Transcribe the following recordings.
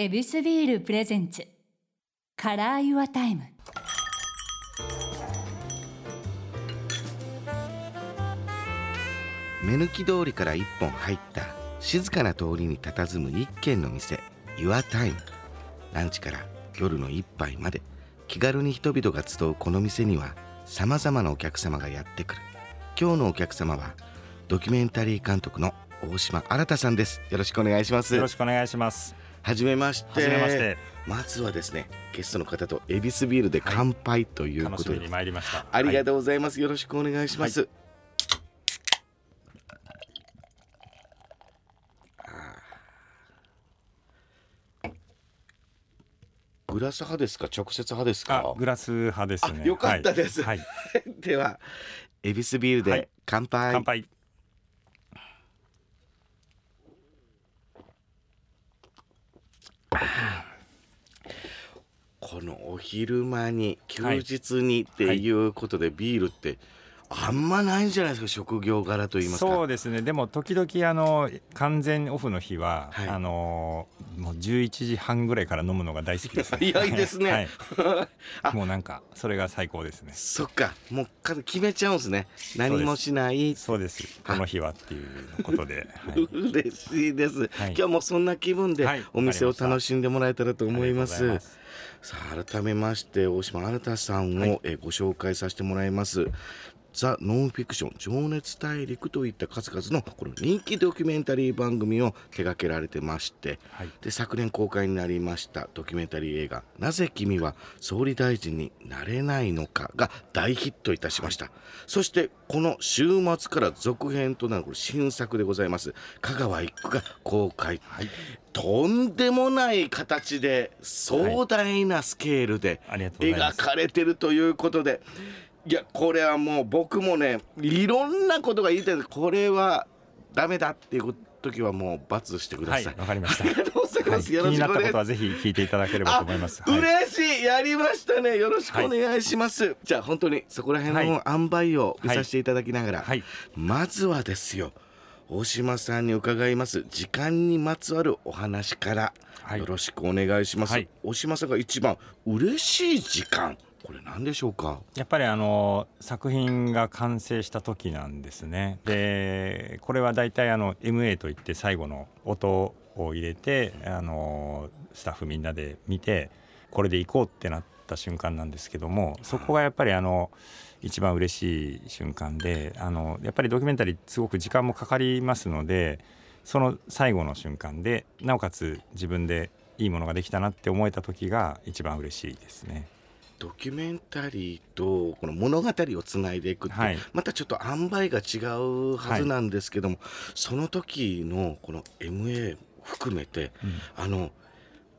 ヱビスビール presents。 Color Your Time。目抜き通りから一本入った静かな通りに佇む一軒の店。 Your Time ランチから夜の一杯まで。気軽に人々が集うこの店にはさまざまなお客様がやってくる。今日のお客様はドキュメンタリー監督の大島新さんです。よろしくお願いします。よろしくお願いしますはじめまして。めまして。まずはですねゲストの方とエビスビールで乾杯ということで、に参りましたありがとう、うございます、よろしくお願いします、グラス派ですか？直接派ですか？グラス派ですね。あよかったです。はい、ではエビスビールではい。乾杯、乾杯このお昼間に休日にっていうことでビールってあんまないんじゃないですか職業柄と言いますか。そうですね。でも時々あの完全オフの日は、はい。あのもう11時半ぐらいから飲むのが大好きです、ね、早いですね。はい。あ。もうなんかそれが最高ですね。そっか。もうか決めちゃうんですね。何もしない。そうです。この日はっていうことで、はい、嬉しいです、はい。今日はもうそんな気分ではい。お店を楽しんでもらえたらと思います,、さあ改めまして大島新さんを、はい。えーご紹介させてもらいますザ・ノンフィクション情熱大陸といった数々のこの人気ドキュメンタリー番組を手掛けられてまして、はい。で昨年公開になりましたドキュメンタリー映画「なぜ君は総理大臣になれないのか」が大ヒットいたしました、そしてこの週末から続編となるこれ新作でございます香川一区が公開、はい。とんでもない形で壮大なスケールで描かれてるということでいやこれはもう僕もねいろんなことが言いたいです。これはダメだっていう時はもう罰してくだはい。さい、わかりました。ありがとうございはい、ます、気になったよろしくお願いことはぜひ聞いていただければと思います。はい。嬉しい。やりましたね。よろしくお願いします、じゃあ本当にそこら辺の塩梅を見させていただきながら、はい。まずはですよ。大島さんに伺います。時間にまつわるお話から、はい。よろしくお願いします、はい。大島さんが一番嬉しい時間これ何でしょうか？やっぱりあの作品が完成した時なんですね。でこれは大体あの MA といって最後の音を入れてあのスタッフみんなで見てこれで行こうってなった瞬間なんですけどもそこがやっぱりあの一番嬉しい瞬間であのやっぱりドキュメンタリーすごく時間もかかりますのでその最後の瞬間でなおかつ自分でいいものができたなって思えた時が一番嬉しいですね。ドキュメンタリーとこの物語をつないでいくって、はい。またちょっと塩梅が違うはずなんですけども、その時のこの MA 含めてあの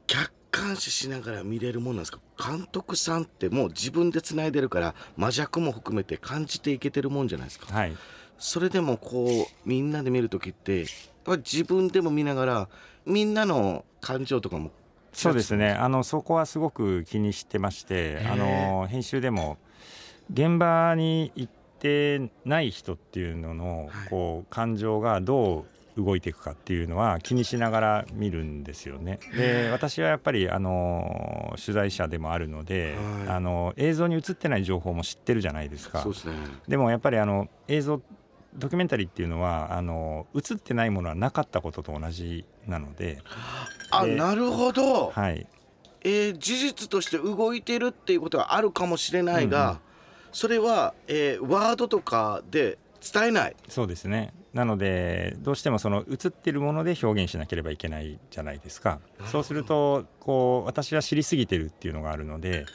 客観視しながら見れるものなんですか？監督さんってもう自分でつないでるから魔弱も含めて感じていけてるもんじゃないですか。はい。それでもこうみんなで見る時って自分でも見ながらみんなの感情とかもそうですね。あのそこはすごく気にしてましてあの編集でも現場に行ってない人っていうのの、はい。こう感情がどう動いていくかっていうのは気にしながら見るんですよね。で私はやっぱりあの取材者でもあるので、はい。あの映像に映ってない情報も知ってるじゃないですか。ですね。でもやっぱりあの映像ドキュメンタリーっていうのはあの映ってないものはなかったことと同じなので、であなるほど、はい、えー事実として動いてるっていうことはあるかもしれないが、うんうん。それは、えーワードとかで伝えない。そうですね。なのでどうしてもその映ってるもので表現しなければいけないじゃないですか。そうするとこう私は知りすぎてるっていうのがあるので、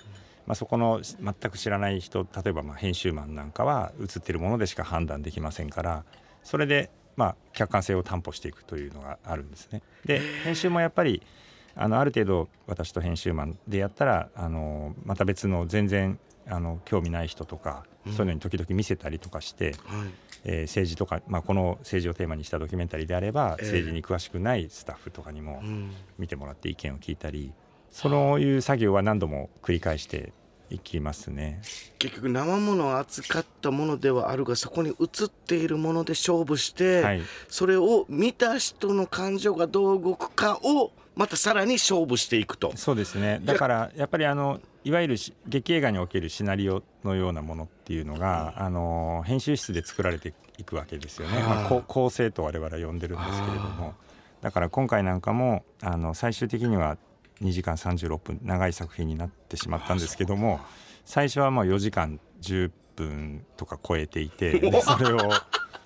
まあ、そこの全く知らない人例えばまあ編集マンなんかは映ってるものでしか判断できませんからそれでまあ客観性を担保していくというのがあるんですね。で編集もやっぱりあのある程度私と編集マンでやったらあのまた別の全然あの興味ない人とか、そういうのに時々見せたりとかして、はい。えー政治とか、まあ、この政治をテーマにしたドキュメンタリーであれば、ええ。政治に詳しくないスタッフとかにもうん。見てもらって意見を聞いたりそういう作業は何度も繰り返していきますね。結局生ものを扱ったものではあるがそこに映っているもので勝負して、はい、それを見た人の感情がどう動くかをまたさらに勝負していくと。そうですね。だからやっぱりあのいわゆる劇映画におけるシナリオのようなものっていうのが、あの編集室で作られていくわけですよね、まあ、構成と我々は呼んでるんですけれども。だから今回なんかもあの最終的には2時間36分長い作品になってしまったんですけども最初はまあ4時間10分とか超えていて でそれを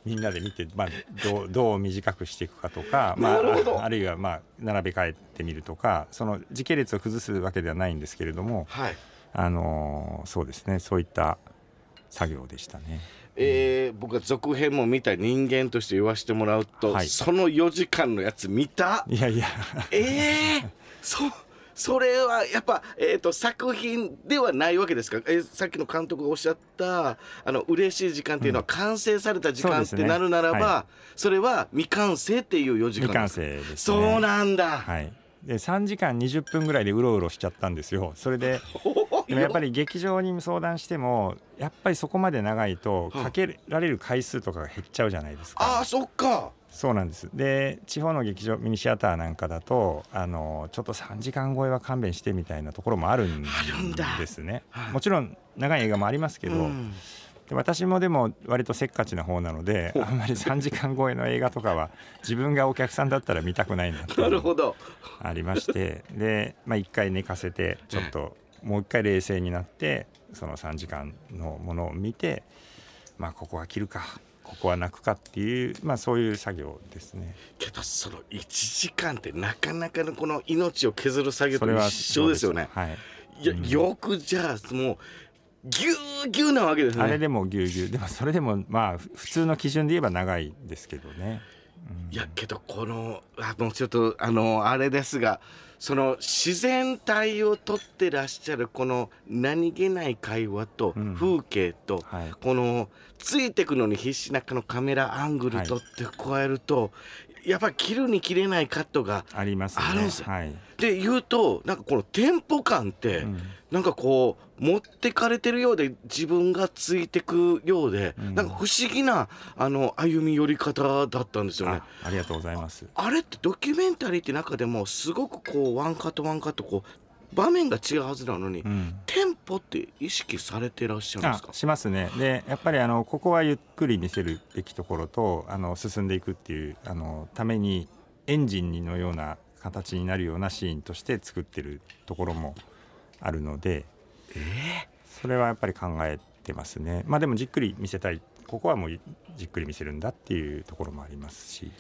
みんなで見て、まあ、どうどう短くしていくかとか、まあ、あるいはまあ並べ替えてみるとかその時系列を崩すわけではないんですけれども、はい。あのそうですねそういった作業でしたね。えー、僕は続編も見た人間として言わせてもらうと、はい。その4時間のやつ見た？いやいや。ええそそれはやっぱ、えー、と作品ではないわけですか、えーさっきの監督がおっしゃったあの嬉しい時間っていうのは完成された時間ってなるならば、はそれは未完成っていう4時間未完成ですね。そうなんだ、はい、で3時間20分ぐらいでうろうろしちゃったんですよ。それで でもやっぱり劇場に相談してもやっぱりそこまで長いとうん。かけられる回数とかが減っちゃうじゃないですか。ああそっか。そうなんです。で地方の劇場ミニシアターなんかだとあのちょっと3時間超えは勘弁してみたいなところもあるんですね。はい。もちろん長い映画もありますけど、うん。で私もでも割とせっかちな方なのであんまり3時間超えの映画とかは自分がお客さんだったら見たくないなって なるほど。ありましてで、まあ、1回寝かせてちょっともう一回冷静になってその3時間のものを見て、まあ、ここは切るかここは泣くかっていう、まあ、そういう作業ですね。けどその1時間ってなかなかのこの命を削る作業と一緒ですよね。はいい。や、よくじゃあもうぎゅうぎゅうなわけですね。あれでもぎゅうぎゅう。でもそれでもまあふ普通の基準で言えば長いですけどね。いやけどこのあもうちょっとあのあれですがその自然体をとってらっしゃるこの何気ない会話とうん。風景と、はい。このついてくのに必死なこのカメラアングルとって加えると、やっぱり切るに切れないカットがありますね。あるんですよはいで言うとなんかこのテンポ感って、うんなんかこう持ってかれてるようで自分がついてくようで、うんなんか不思議なあの歩み寄り方だったんですよねあ。ありがとうございます。あれってドキュメンタリーって中でもすごくこうワンカットワンカットこう場面が違うはずなのに、うんテンポって意識されてらっしゃるんですか？あしますね。でやっぱりあのここはゆっくり見せるべきところとあの進んでいくっていうあのためにエンジンのような形になるようなシーンとして作ってるところもあるので、それはやっぱり考えてますね。まあでもじっくり見せたいここはもうじっくり見せるんだっていうところもありますし。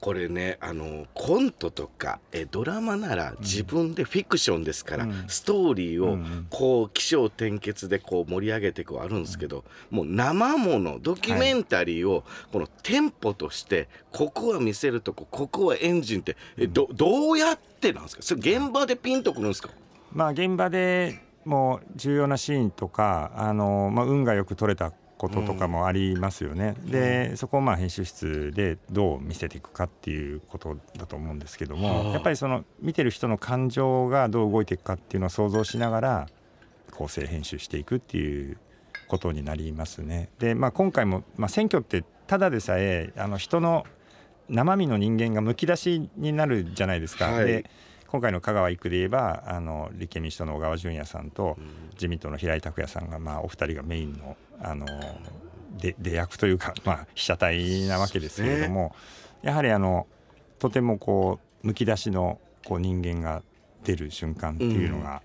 これねあのコントとかえドラマなら自分でフィクションですから、うん。ストーリーをうんうん。こう起承転結でこう盛り上げていくはあるんですけど、もう生ものドキュメンタリーをこのテンポとしてここは見せるとこここはエンジンってえどどうやってなんですか？それ現場でピンとくるんですか？まあ現場でもう重要なシーンとかあの、まあ、運がよく撮れたこととかもありますよね、でそこをまあ編集室でどう見せていくかっていうことだと思うんですけども、はあ。やっぱりその見てる人の感情がどう動いていくかっていうのを想像しながら構成編集していくっていうことになりますね。で、まあ、今回も、まあ、選挙ってただでさえあの人の生身の人間がむき出しになるじゃないですか。はい。で今回の香川1区で言えばあの立憲民主党の小川淳也さんと自民党の平井拓也さんが、まあ、お二人がメインのあので出役というか、まあ、被写体なわけですけれども、やはりあのとてもこうむき出しのこう人間が出る瞬間っていうのが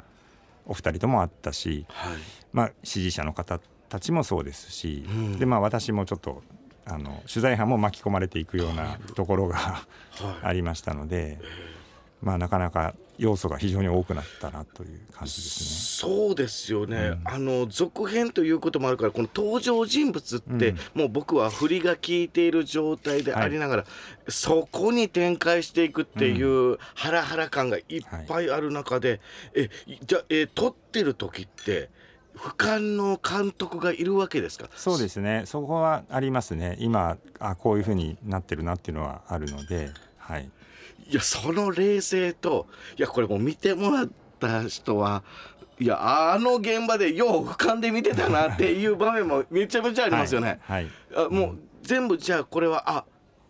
お二人ともあったし、はい。まあ、支持者の方たちもそうですし、うん。でまあ、私もちょっとあの取材班も巻き込まれていくようなところがはい。ありましたので、まあ、なかなか要素が非常に多くなったなという感じですそうですよね、うん。あの続編ということもあるからこの登場人物って、うん。もう僕は振りが効いている状態でありながら、そこに展開していくっていうハラハラ感がいっぱいある中で、えじゃあえ撮ってる時って俯瞰の監督がいるわけですか？ね。そうですね。そこはありますね。今あこういうふうになってるなっていうのはあるので、はい、いやその冷静といやこれもう見てもらった人はいやあの現場でよう俯瞰で見てたなっていう場面もめちゃめちゃありますよね。はい、はい。あもう全部じゃあこれはあ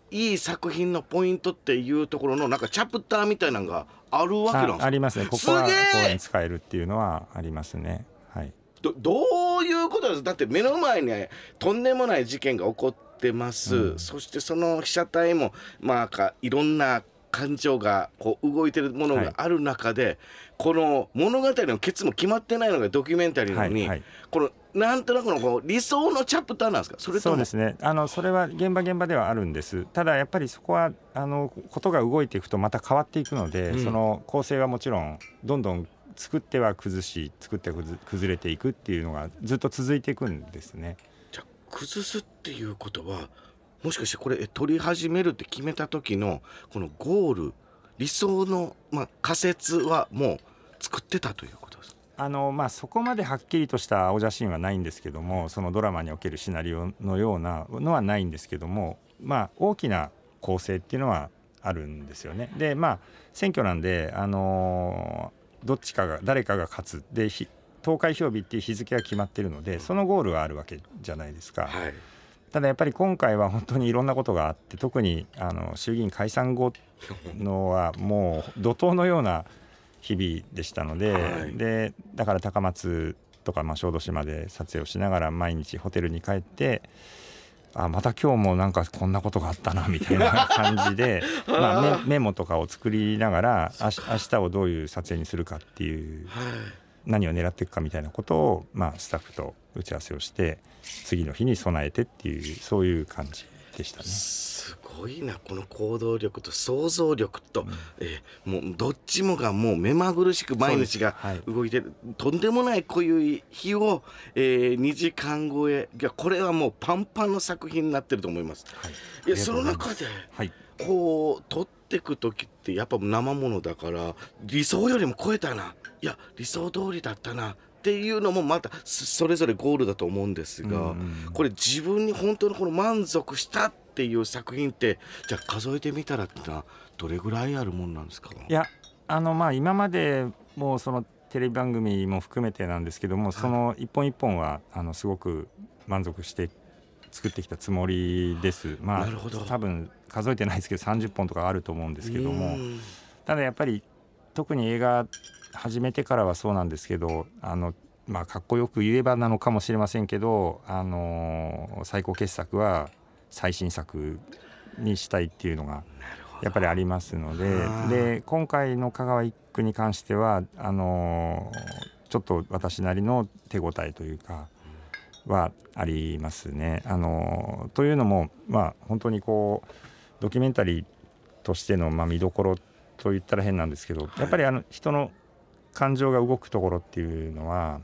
いい作品のポイントっていうところのなんかチャプターみたいなのがあるわけなんですか？あありますね。ここはこうに使えるっていうのはありますね。はい。どどういうことです？だって目の前にとんでもない事件が起こってます、うん。そしてその被写体もまあかいろんな感情がこう動いてるものがある中で、この物語のケツも決まってないのがドキュメンタリーなのに、はいはい。このなんとなくのこう理想のチャプターなんですか？それそうですね。あのそれは現場現場ではあるんです。ただやっぱりそこはあのことが動いていくとまた変わっていくので、うん。その構成はもちろんどんどん作っては崩し作っては崩崩れていくっていうのがずっと続いていくんですね。じゃあ崩すっていうことはもしかしてこれえ撮り始めるって決めた時のこのゴール理想の、まあ、仮説はもう作ってたということですか？あのまあ、そこまではっきりとした青写真はないんですけどもそのドラマにおけるシナリオのようなのはないんですけども、まあ、大きな構成っていうのはあるんですよね。でまあ選挙なんで、あのーどっちかが誰かが勝つでひ投開票日っていう日付が決まってるのでそのゴールはあるわけじゃないですか。はいただやっぱり今回は本当にいろんなことがあって特にあの衆議院解散後のはもう怒涛のような日々でしたので,、はい。でだから高松とかまあ小豆島で撮影をしながら毎日ホテルに帰ってあまた今日もなんかこんなことがあったなみたいな 感じでまあメメモとかを作りながらあし明日をどういう撮影にするかっていうはい。何を狙っていくかみたいなことを、まあ、スタッフと打ち合わせをして次の日に備えてっていうそういう感じでしたね。すごいなこの行動力と想像力と、えーもうどっちもがもう目まぐるしく毎日が動いてる、とんでもないこういう日を、えー、2時間超えいやこれはもうパンパンの作品になってると思います。はい。いやその中ではい。こう撮ってく時ってやっぱ生ものだから理想よりも超えたな。いや理想通りだったなっていうのもまたそそれぞれゴールだと思うんですが、これ自分に本当にこの満足したっていう作品ってじゃあ数えてみたらってのはどれぐらいあるもんなんですか？いやあのまあ今までもうそのテレビ番組も含めてなんですけどもその一本一本はあのすごく満足して作ってきたつもりです。まあなるほど。多分数えてないですけど30本とかあると思うんですけどもうん。ただやっぱり特に映画始めてからはそうなんですけどあのまあかっこよく言えばなのかもしれませんけどあの最高傑作は最新作にしたいっていうのがやっぱりありますのでで今回の香川一区に関してはあのちょっと私なりの手応えというかはありますね。あのというのもまあ本当にこうドキュメンタリーとしてのまあ見どころと言ったら変なんですけど、やっぱりあの人の感情が動くところっていうのは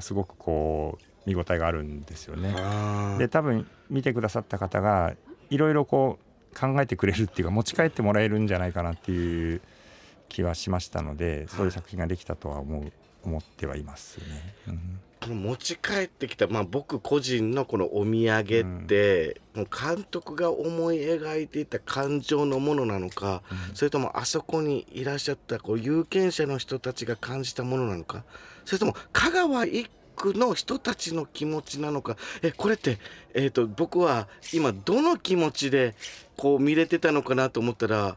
すごくこう見応えがあるんですよね。で多分見てくださった方がいろいろこう考えてくれるっていうか持ち帰ってもらえるんじゃないかなっていう気はしましたのでそういう作品ができたとは思う思ってはいますね。うんこの持ち帰ってきた、まあ、僕個人のこのお土産って、もう監督が思い描いていた感情のものなのか、それともあそこにいらっしゃったこう有権者の人たちが感じたものなのかそれとも香川一区の人たちの気持ちなのか。えこれって、えー、と僕は今どの気持ちでこう見れてたのかなと思ったら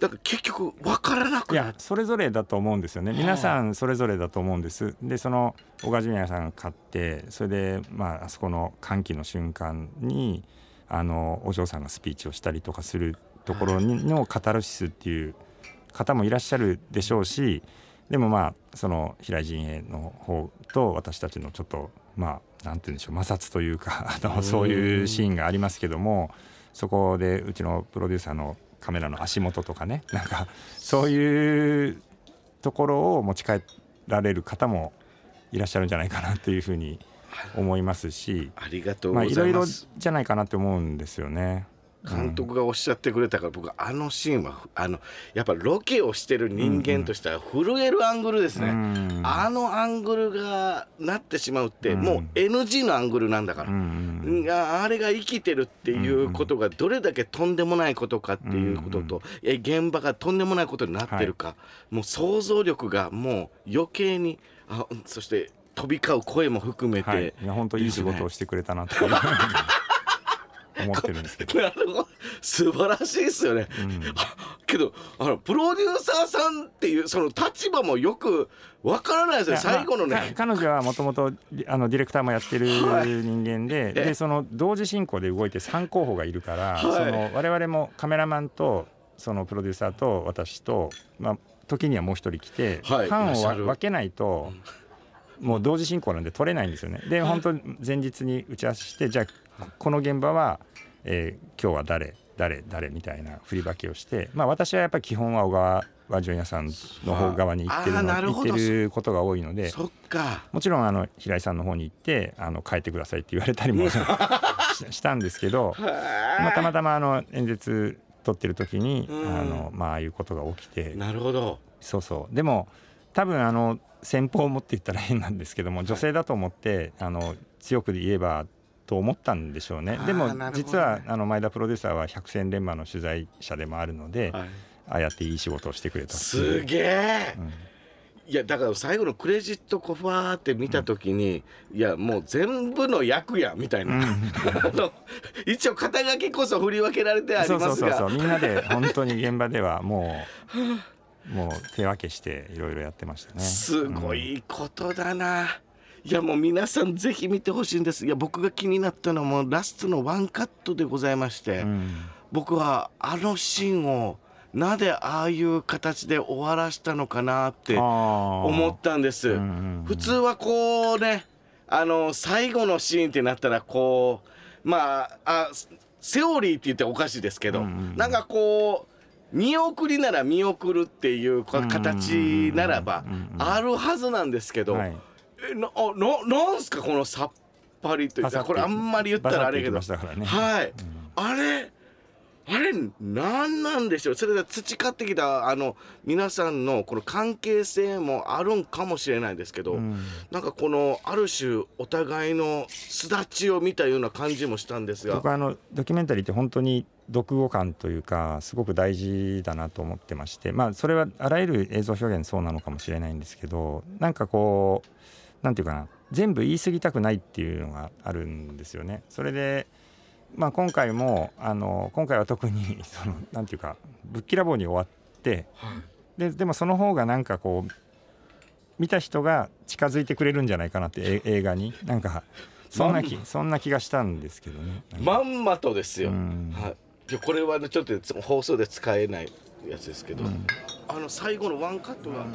なんか結局分からなくいやそれぞれだと思うんですよね。皆さんそれぞれだと思うんです。でその小川淳也さんが勝ってそれでまああそこの歓喜の瞬間にあのお嬢さんがスピーチをしたりとかするところにのカタルシスっていう方もいらっしゃるでしょうしでもまあその平井陣営の方と私たちのちょっとまあなんて言うんでしょう摩擦というかあのそういうシーンがありますけどもそこでうちのプロデューサーのカメラの足元とかね なんかそういうところを持ち帰られる方もいらっしゃるんじゃないかなというふうに思いますし、ありがとうまあ、ごいろいろ。じゃないかなって思うんですよね。監督がおっしゃってくれたから、僕あのシーンはあのやっぱロケをしてる人間としては震えるアングルですね、うん。あのアングルがなってしまうって、うん。もう NG のアングルなんだから、うんあれが生きてるっていうことがどれだけとんでもないことかっていうことと、え現場がとんでもないことになってるか、もう想像力がもう余計にあそして飛び交う声も含めて、はい、いや本当いい仕事をしてくれたなという、思ってるんですけど、素晴らしいですよね。うん。けどあのプロデューサーさんっていうその立場もよくわからないですよ最後のまあ彼女はもともとあのディレクターもやってるはい人間で,、えでその同時進行で動いて3候補がいるから、はい。その我々もカメラマンとそのプロデューサーと私と、まあ、時にはもう一人来て、はい。班を分けないと、もう同時進行なんで撮れないんですよね。で本当前日に打ち合わせしてじゃあこの現場は、えー今日は誰誰誰みたいな振り分けをして、まあ、私はやっぱり基本は小川和純也さんの方側に行ってるの行ってることが多いので。そっか。もちろんあの平井さんの方に行ってあの変えてくださいって言われたりも ししたんですけど、まあ、たまたまあの演説撮ってる時に、うん。あのまあああいうことが起きて。なるほど。そうそう。でも多分あの先方もって言ったら変なんですけども女性だと思ってあの強く言えばと思ったんでしょうね。でも実はあの前田プロデューサーは百戦錬磨の取材者でもあるので、はい。ああやっていい仕事をしてくれたすう。げえ。うん。いやだから最後のクレジットコファーって見た時に、いやもう全部の役やみたいな、うん。あの一応肩書きこそ振り分けられてありそうそうそうますがそう。みんなで本当に現場ではもうもう手分けしていろいろやってましたね。すごいことだな、いやもう皆さんぜひ見てほしいんです。いや僕が気になったのはもうラストのワンカットでございまして、うん。僕はあのシーンをなぜああいう形で終わらしたのかなって思思ったんです、うんうんうん。普通はこうねあの最後のシーンってなったらこうまああセオリーって言っておかしいですけど、うんうんうん。なんかこう見送りなら見送るっていうか形ならばうんうんうん。あるはずなんですけど、はいえなあななんすかこのさっぱりというか。これあんまり言ったらあれやけど。ね。はい、あれあれ何なんでしょう。それで培ってきたあの皆さんのこの関係性もあるんかもしれないですけど、うん。なんかこのある種お互いの巣立ちを見たような感じもしたんですが。僕はあのドキュメンタリーって本当に読語感というかすごく大事だなと思ってまして。まあそれはあらゆる映像表現そうなのかもしれないんですけどなんかこうなんていうかな全部言い過ぎたくないっていうのがあるんですよね。それでまあ、今回もあの今回は特に そのなんていうかぶっきらぼうに終わってででもその方がなんかこう見た人が近づいてくれるんじゃないかなってえ映画に。なんかそんな気そんな気がしたんですけどね。まんまとですよ、うん。はい、これはねちょっと放送で使えないやつですけど、うん。あの最後のワンカットが、